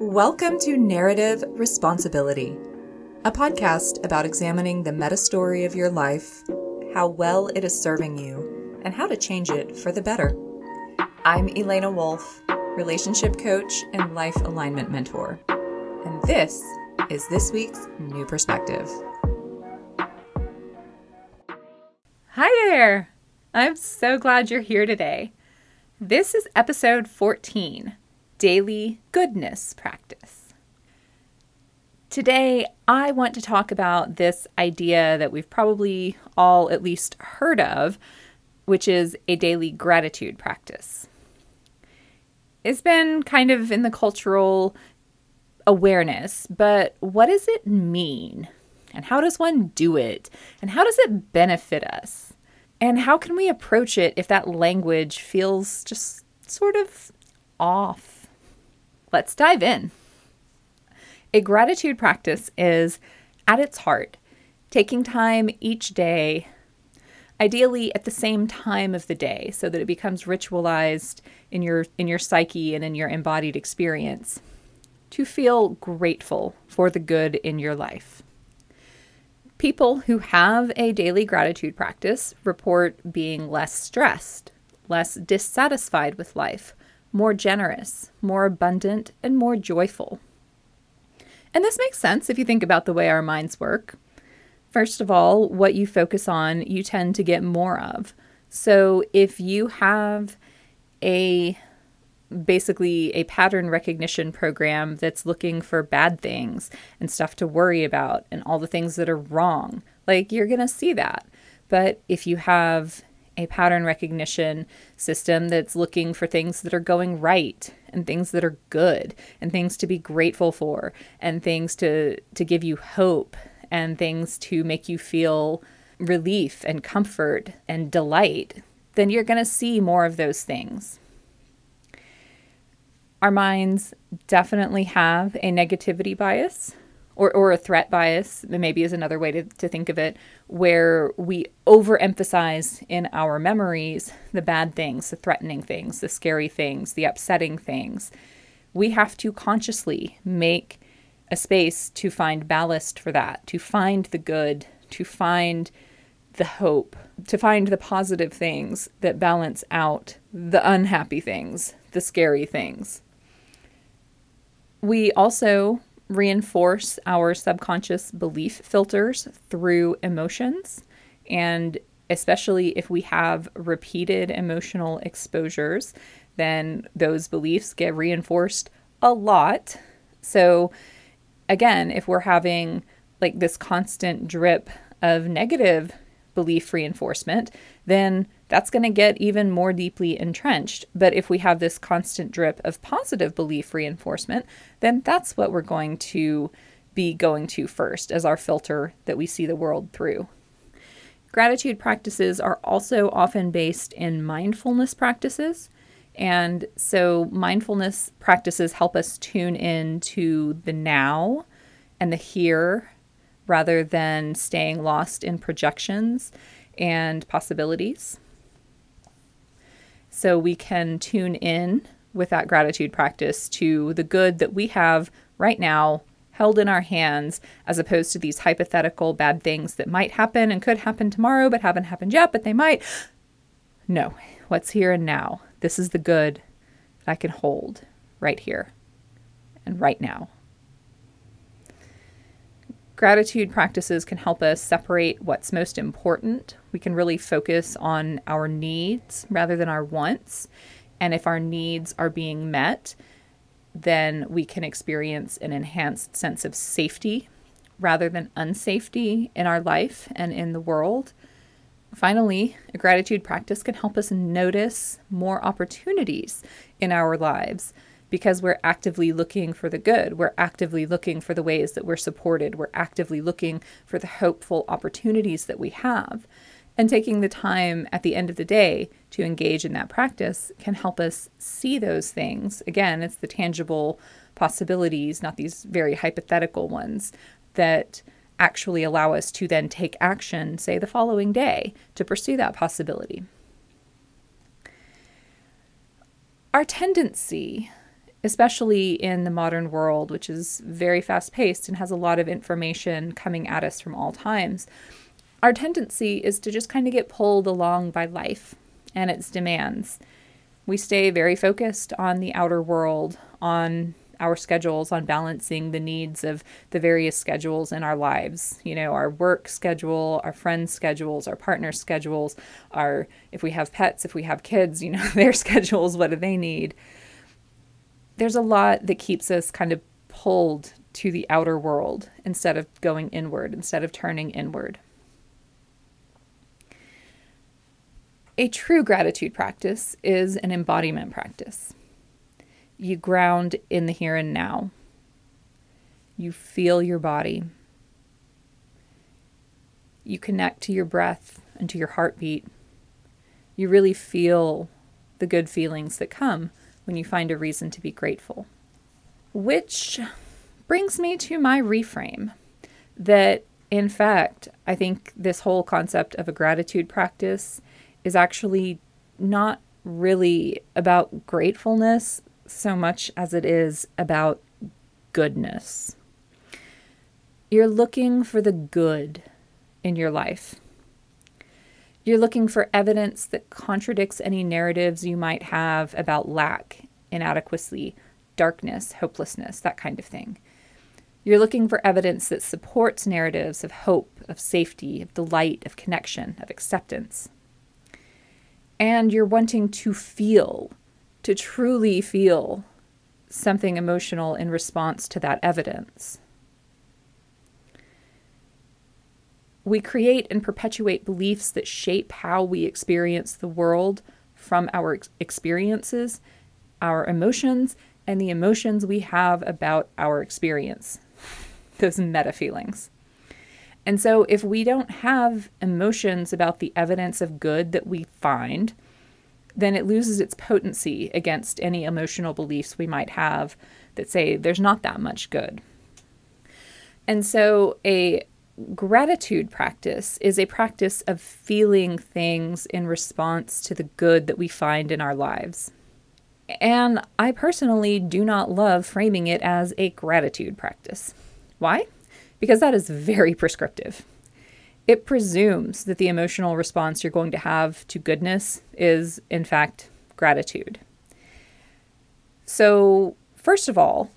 Welcome to Narrative Responsibility, a podcast about examining the meta story of your life, how well it is serving you, and how to change it for the better. I'm Elena Wolf, relationship coach and life alignment mentor, and this is this week's New Perspective. Hi there! I'm so glad you're here today. This is episode 14 Daily Goodness Practice. Today, I want to talk about this idea that we've probably all at least heard of, which is a daily gratitude practice. It's been kind of in the cultural awareness, but what does it mean? And how does one do it? And how does it benefit us? And how can we approach it if that language feels just sort of off? Let's dive in. A gratitude practice is, at its heart, taking time each day, ideally at the same time of the day, so that it becomes ritualized in your in your psyche and in your embodied experience, to feel grateful for the good in your life. People who have a daily gratitude practice report being less stressed, less dissatisfied with life, more generous, more abundant, and more joyful. And this makes sense if you think about the way our minds work. First of all, what you focus on, you tend to get more of. So if you have a basically a pattern recognition program that's looking for bad things and stuff to worry about and all the things that are wrong. Like you're going to see that. But if you have a pattern recognition system that's looking for things that are going right and things that are good and things to be grateful for and things to to give you hope and things to make you feel relief and comfort and delight, then you're going to see more of those things. Our minds definitely have a negativity bias or, or a threat bias, maybe is another way to, to think of it, where we overemphasize in our memories the bad things, the threatening things, the scary things, the upsetting things. We have to consciously make a space to find ballast for that, to find the good, to find the hope, to find the positive things that balance out the unhappy things, the scary things. We also reinforce our subconscious belief filters through emotions. And especially if we have repeated emotional exposures, then those beliefs get reinforced a lot. So, again, if we're having like this constant drip of negative belief reinforcement, then that's going to get even more deeply entrenched. But if we have this constant drip of positive belief reinforcement, then that's what we're going to be going to first as our filter that we see the world through. Gratitude practices are also often based in mindfulness practices. And so, mindfulness practices help us tune in to the now and the here rather than staying lost in projections and possibilities so we can tune in with that gratitude practice to the good that we have right now held in our hands as opposed to these hypothetical bad things that might happen and could happen tomorrow but haven't happened yet but they might. No what's here and now? This is the good that i can hold right here and right now Gratitude practices can help us separate what's most important. We can really focus on our needs rather than our wants. And if our needs are being met, then we can experience an enhanced sense of safety rather than unsafety in our life and in the world. Finally, a gratitude practice can help us notice more opportunities in our lives because we're actively looking for the good. We're actively looking for the ways that we're supported. We're actively looking for the hopeful opportunities that we have. And taking the time at the end of the day to engage in that practice can help us see those things. Again, it's the tangible possibilities, not these very hypothetical ones, that actually allow us to then take action, say the following day, to pursue that possibility. Our tendency especially in the modern world, which is very fast paced and has a lot of information coming at us from all times, our tendency is to just kind of get pulled along by life and its demands. We stay very focused on the outer world, on our schedules, on balancing the needs of the various schedules in our lives. You know, our work schedule, our friends' schedules, our partner schedules, our, if we have pets, if we have kids, you know, their schedules, what do they need? There's a lot that keeps us kind of pulled to the outer world instead of going inward, instead of turning inward. A true gratitude practice is an embodiment practice. You ground in the here and now. You feel your body. You connect to your breath and to your heartbeat. You really feel the good feelings that come when you find a reason to be grateful. Which brings me to my reframe that, in fact, I think this whole concept of a gratitude practice is actually not really about gratefulness so much as it is about goodness. You're looking for the good in your life. You're looking for evidence that contradicts any narratives you might have about lack, inadequacy, darkness, hopelessness, that kind of thing. You're looking for evidence that supports narratives of hope, of safety, of delight, of connection, of acceptance and you're wanting to feel, to truly feel something emotional in response to that evidence. We create and perpetuate beliefs that shape how we experience the world from our ex- experiences, our emotions, and the emotions we have about our experience. Those meta feelings. And so, if we don't have emotions about the evidence of good that we find, then it loses its potency against any emotional beliefs we might have that say there's not that much good. And so, a gratitude practice is a practice of feeling things in response to the good that we find in our lives. And I personally do not love framing it as a gratitude practice. Why? because that is very prescriptive. It presumes that the emotional response you're going to have to goodness is, in fact, gratitude. So, first of all,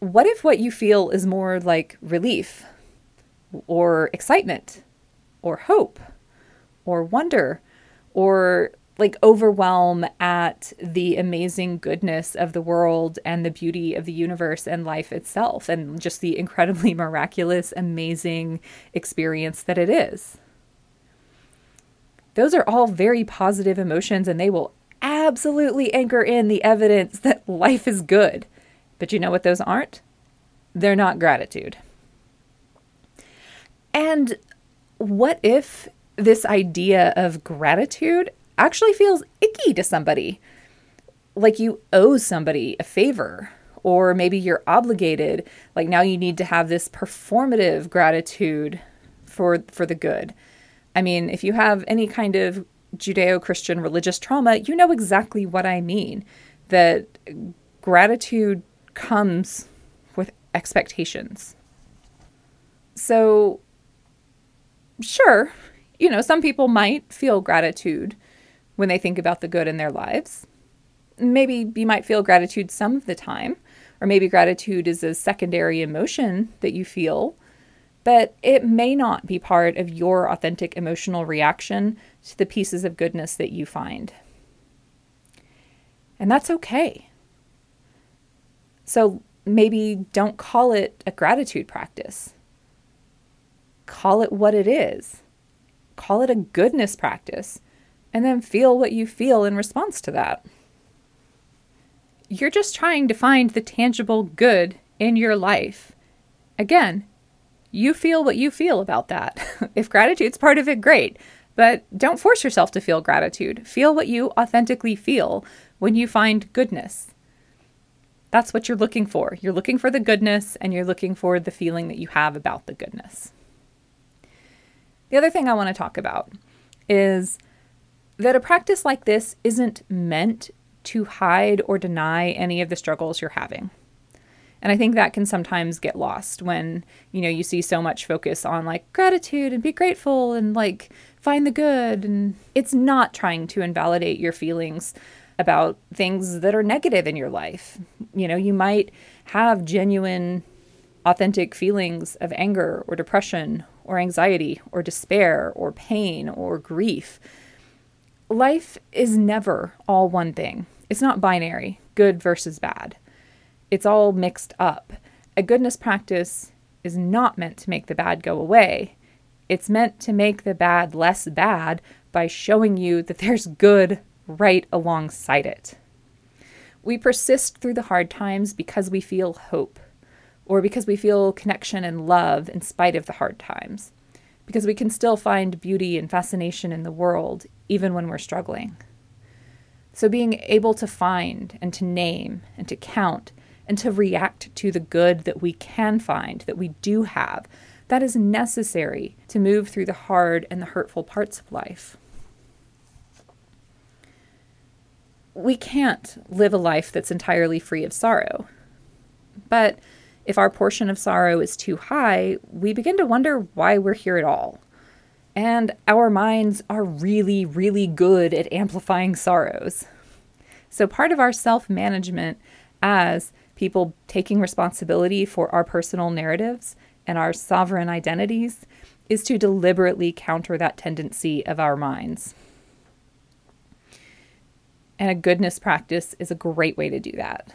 what if what you feel is more like relief or excitement or hope or wonder or like overwhelm at the amazing goodness of the world and the beauty of the universe and life itself and just the incredibly miraculous amazing experience that it is. Those are all very positive emotions and they will absolutely anchor in the evidence that life is good. But you know what those aren't? They're not gratitude and what if this idea of gratitude actually feels icky to somebody. Like you owe somebody a favor, or maybe you're obligated. Like now you need to have this performative gratitude for for the good. I mean, if you have any kind of Judeo Christian religious trauma, you know exactly what I mean. That gratitude comes with expectations. So, sure, you know, some people might feel gratitude when they think about the good in their lives. Maybe you might feel gratitude some of the time, or maybe gratitude is a secondary emotion that you feel, but it may not be part of your authentic emotional reaction to the pieces of goodness that you find. And that's okay. So maybe don't call it a gratitude practice. Call it what it is. Call it a goodness practice and then feel what you feel in response to that. You're just trying to find the tangible good in your life. Again, you feel what you feel about that. if gratitude's part of it, great. But don't force yourself to feel gratitude. Feel what you authentically feel when you find goodness. That's what you're looking for. You're looking for the goodness and you're looking for the feeling that you have about the goodness. The other thing I want to talk about is that a practice like this isn't meant to hide or deny any of the struggles you're having. And I think that can sometimes get lost when, you know, you see so much focus on like gratitude and be grateful and like find the good. And it's not trying to invalidate your feelings about things that are negative in your life. You know, you might have genuine, authentic feelings of anger or depression or anxiety or despair or pain or grief. Life is never all one thing. It's not binary, good versus bad. It's all mixed up. A goodness practice is not meant to make the bad go away. It's meant to make the bad less bad by showing you that there's good right alongside it. We persist through the hard times because we feel hope, or because we feel connection and love in spite of the hard times, because we can still find beauty and fascination in the world even when we're struggling. So, being able to find and to name and to count and to react to the good that we can find, that we do have, that is necessary to move through the hard and the hurtful parts of life. We can't live a life that's entirely free of sorrow. But if our portion of sorrow is too high, we begin to wonder why we're here at all. And our minds are really, really good at amplifying sorrows. So, part of our self management as people taking responsibility for our personal narratives and our sovereign identities is to deliberately counter that tendency of our minds. And a goodness practice is a great way to do that.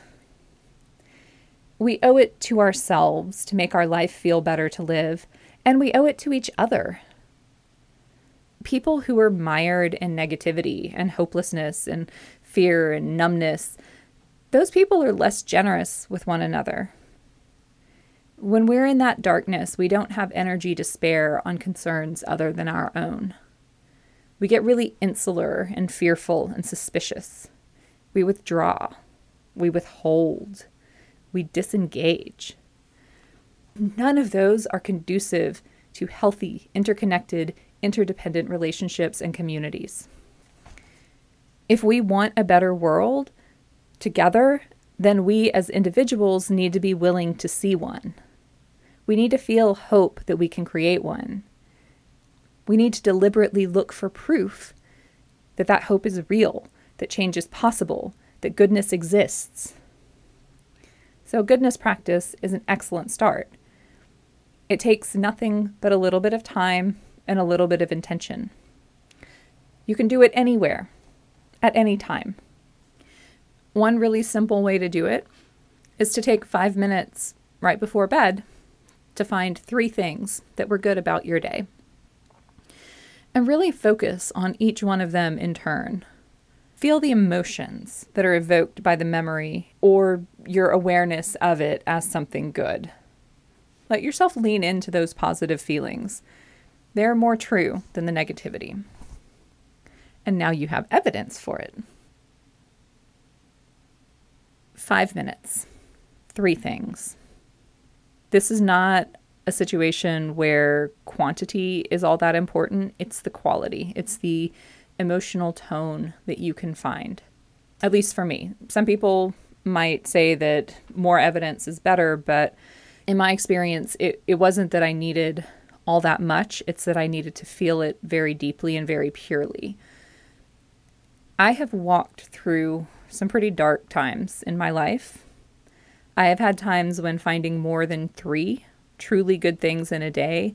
We owe it to ourselves to make our life feel better to live, and we owe it to each other people who are mired in negativity and hopelessness and fear and numbness, those people are less generous with one another. When we're in that darkness, we don't have energy to spare on concerns other than our own. We get really insular and fearful and suspicious. We withdraw. We withhold. We disengage. None of those are conducive to healthy, interconnected, interdependent relationships and communities. If we want a better world together, then we as individuals need to be willing to see one. We need to feel hope that we can create one. We need to deliberately look for proof that that hope is real, that change is possible, that goodness exists. So, goodness practice is an excellent start. It takes nothing but a little bit of time and a little bit of intention. You can do it anywhere, at any time. One really simple way to do it is to take five minutes right before bed to find three things that were good about your day. And really focus on each one of them in turn. Feel the emotions that are evoked by the memory or your awareness of it as something good. Let yourself lean into those positive feelings they're more true than the negativity. And now you have evidence for it. Five minutes, three things. This is not a situation where quantity is all that important, it's the quality, it's the emotional tone that you can find. At least for me. Some people might say that more evidence is better, but in my experience, it, it wasn't that I needed all that much. It's that I needed to feel it very deeply and very purely. I have walked through some pretty dark times in my life. I have had times when finding more than 3 truly good things in a day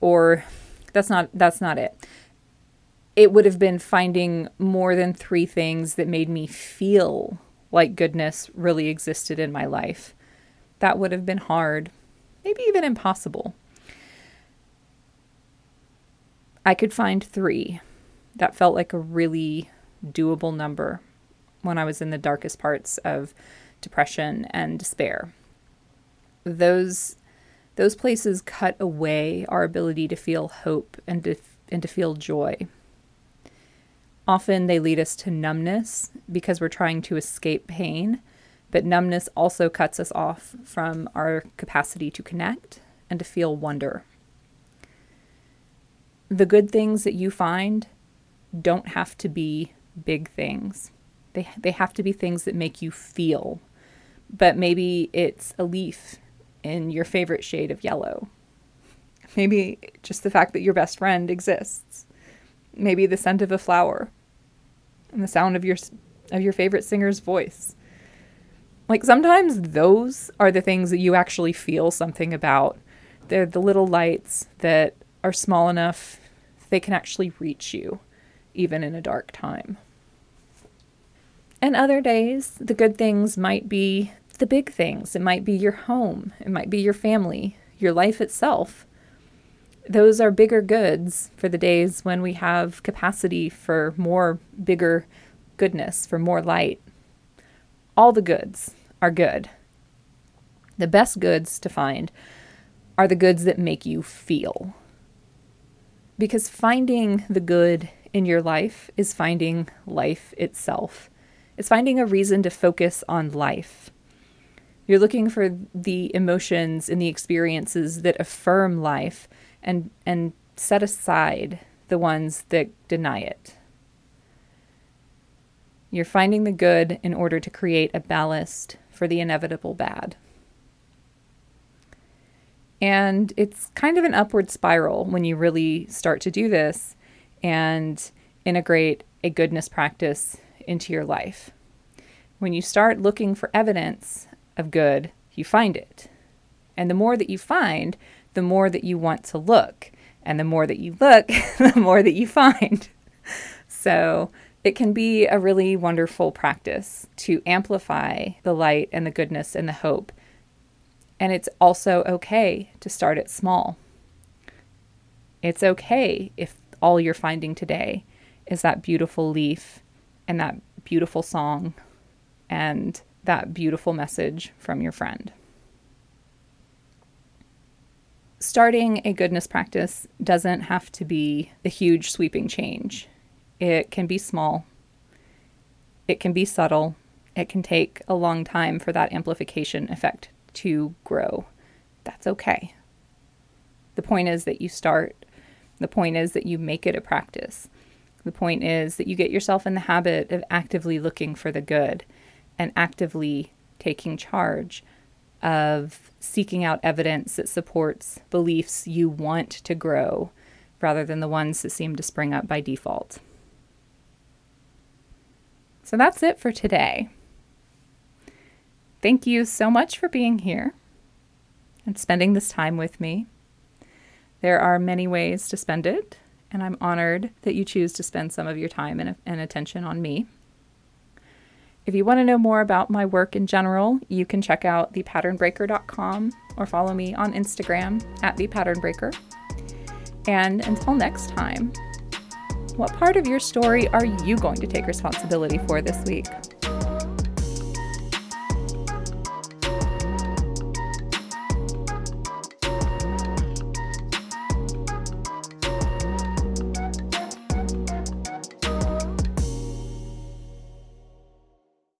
or that's not that's not it. It would have been finding more than 3 things that made me feel like goodness really existed in my life. That would have been hard, maybe even impossible. I could find three. That felt like a really doable number when I was in the darkest parts of depression and despair. Those those places cut away our ability to feel hope and to, and to feel joy. Often they lead us to numbness because we're trying to escape pain, but numbness also cuts us off from our capacity to connect and to feel wonder the good things that you find don't have to be big things. They, they have to be things that make you feel. But maybe it's a leaf in your favorite shade of yellow. Maybe just the fact that your best friend exists. Maybe the scent of a flower and the sound of your of your favorite singer's voice. Like sometimes those are the things that you actually feel something about. They're the little lights that are small enough they can actually reach you even in a dark time. And other days, the good things might be the big things. It might be your home, it might be your family, your life itself. Those are bigger goods for the days when we have capacity for more bigger goodness, for more light. All the goods are good. The best goods to find are the goods that make you feel. Because finding the good in your life is finding life itself. It's finding a reason to focus on life. You're looking for the emotions and the experiences that affirm life and, and set aside the ones that deny it. You're finding the good in order to create a ballast for the inevitable bad. And it's kind of an upward spiral when you really start to do this and integrate a goodness practice into your life. When you start looking for evidence of good, you find it. And the more that you find, the more that you want to look. And the more that you look, the more that you find. So it can be a really wonderful practice to amplify the light and the goodness and the hope. And it's also okay to start it small. It's okay if all you're finding today is that beautiful leaf and that beautiful song and that beautiful message from your friend. Starting a goodness practice doesn't have to be a huge sweeping change. It can be small, it can be subtle, it can take a long time for that amplification effect to grow. That's okay. The point is that you start, the point is that you make it a practice. The point is that you get yourself in the habit of actively looking for the good and actively taking charge of seeking out evidence that supports beliefs you want to grow rather than the ones that seem to spring up by default. So that's it for today. Thank you so much for being here and spending this time with me. There are many ways to spend it, and I'm honored that you choose to spend some of your time and, and attention on me. If you want to know more about my work in general, you can check out thepatternbreaker.com or follow me on Instagram at thepatternbreaker. And until next time, what part of your story are you going to take responsibility for this week?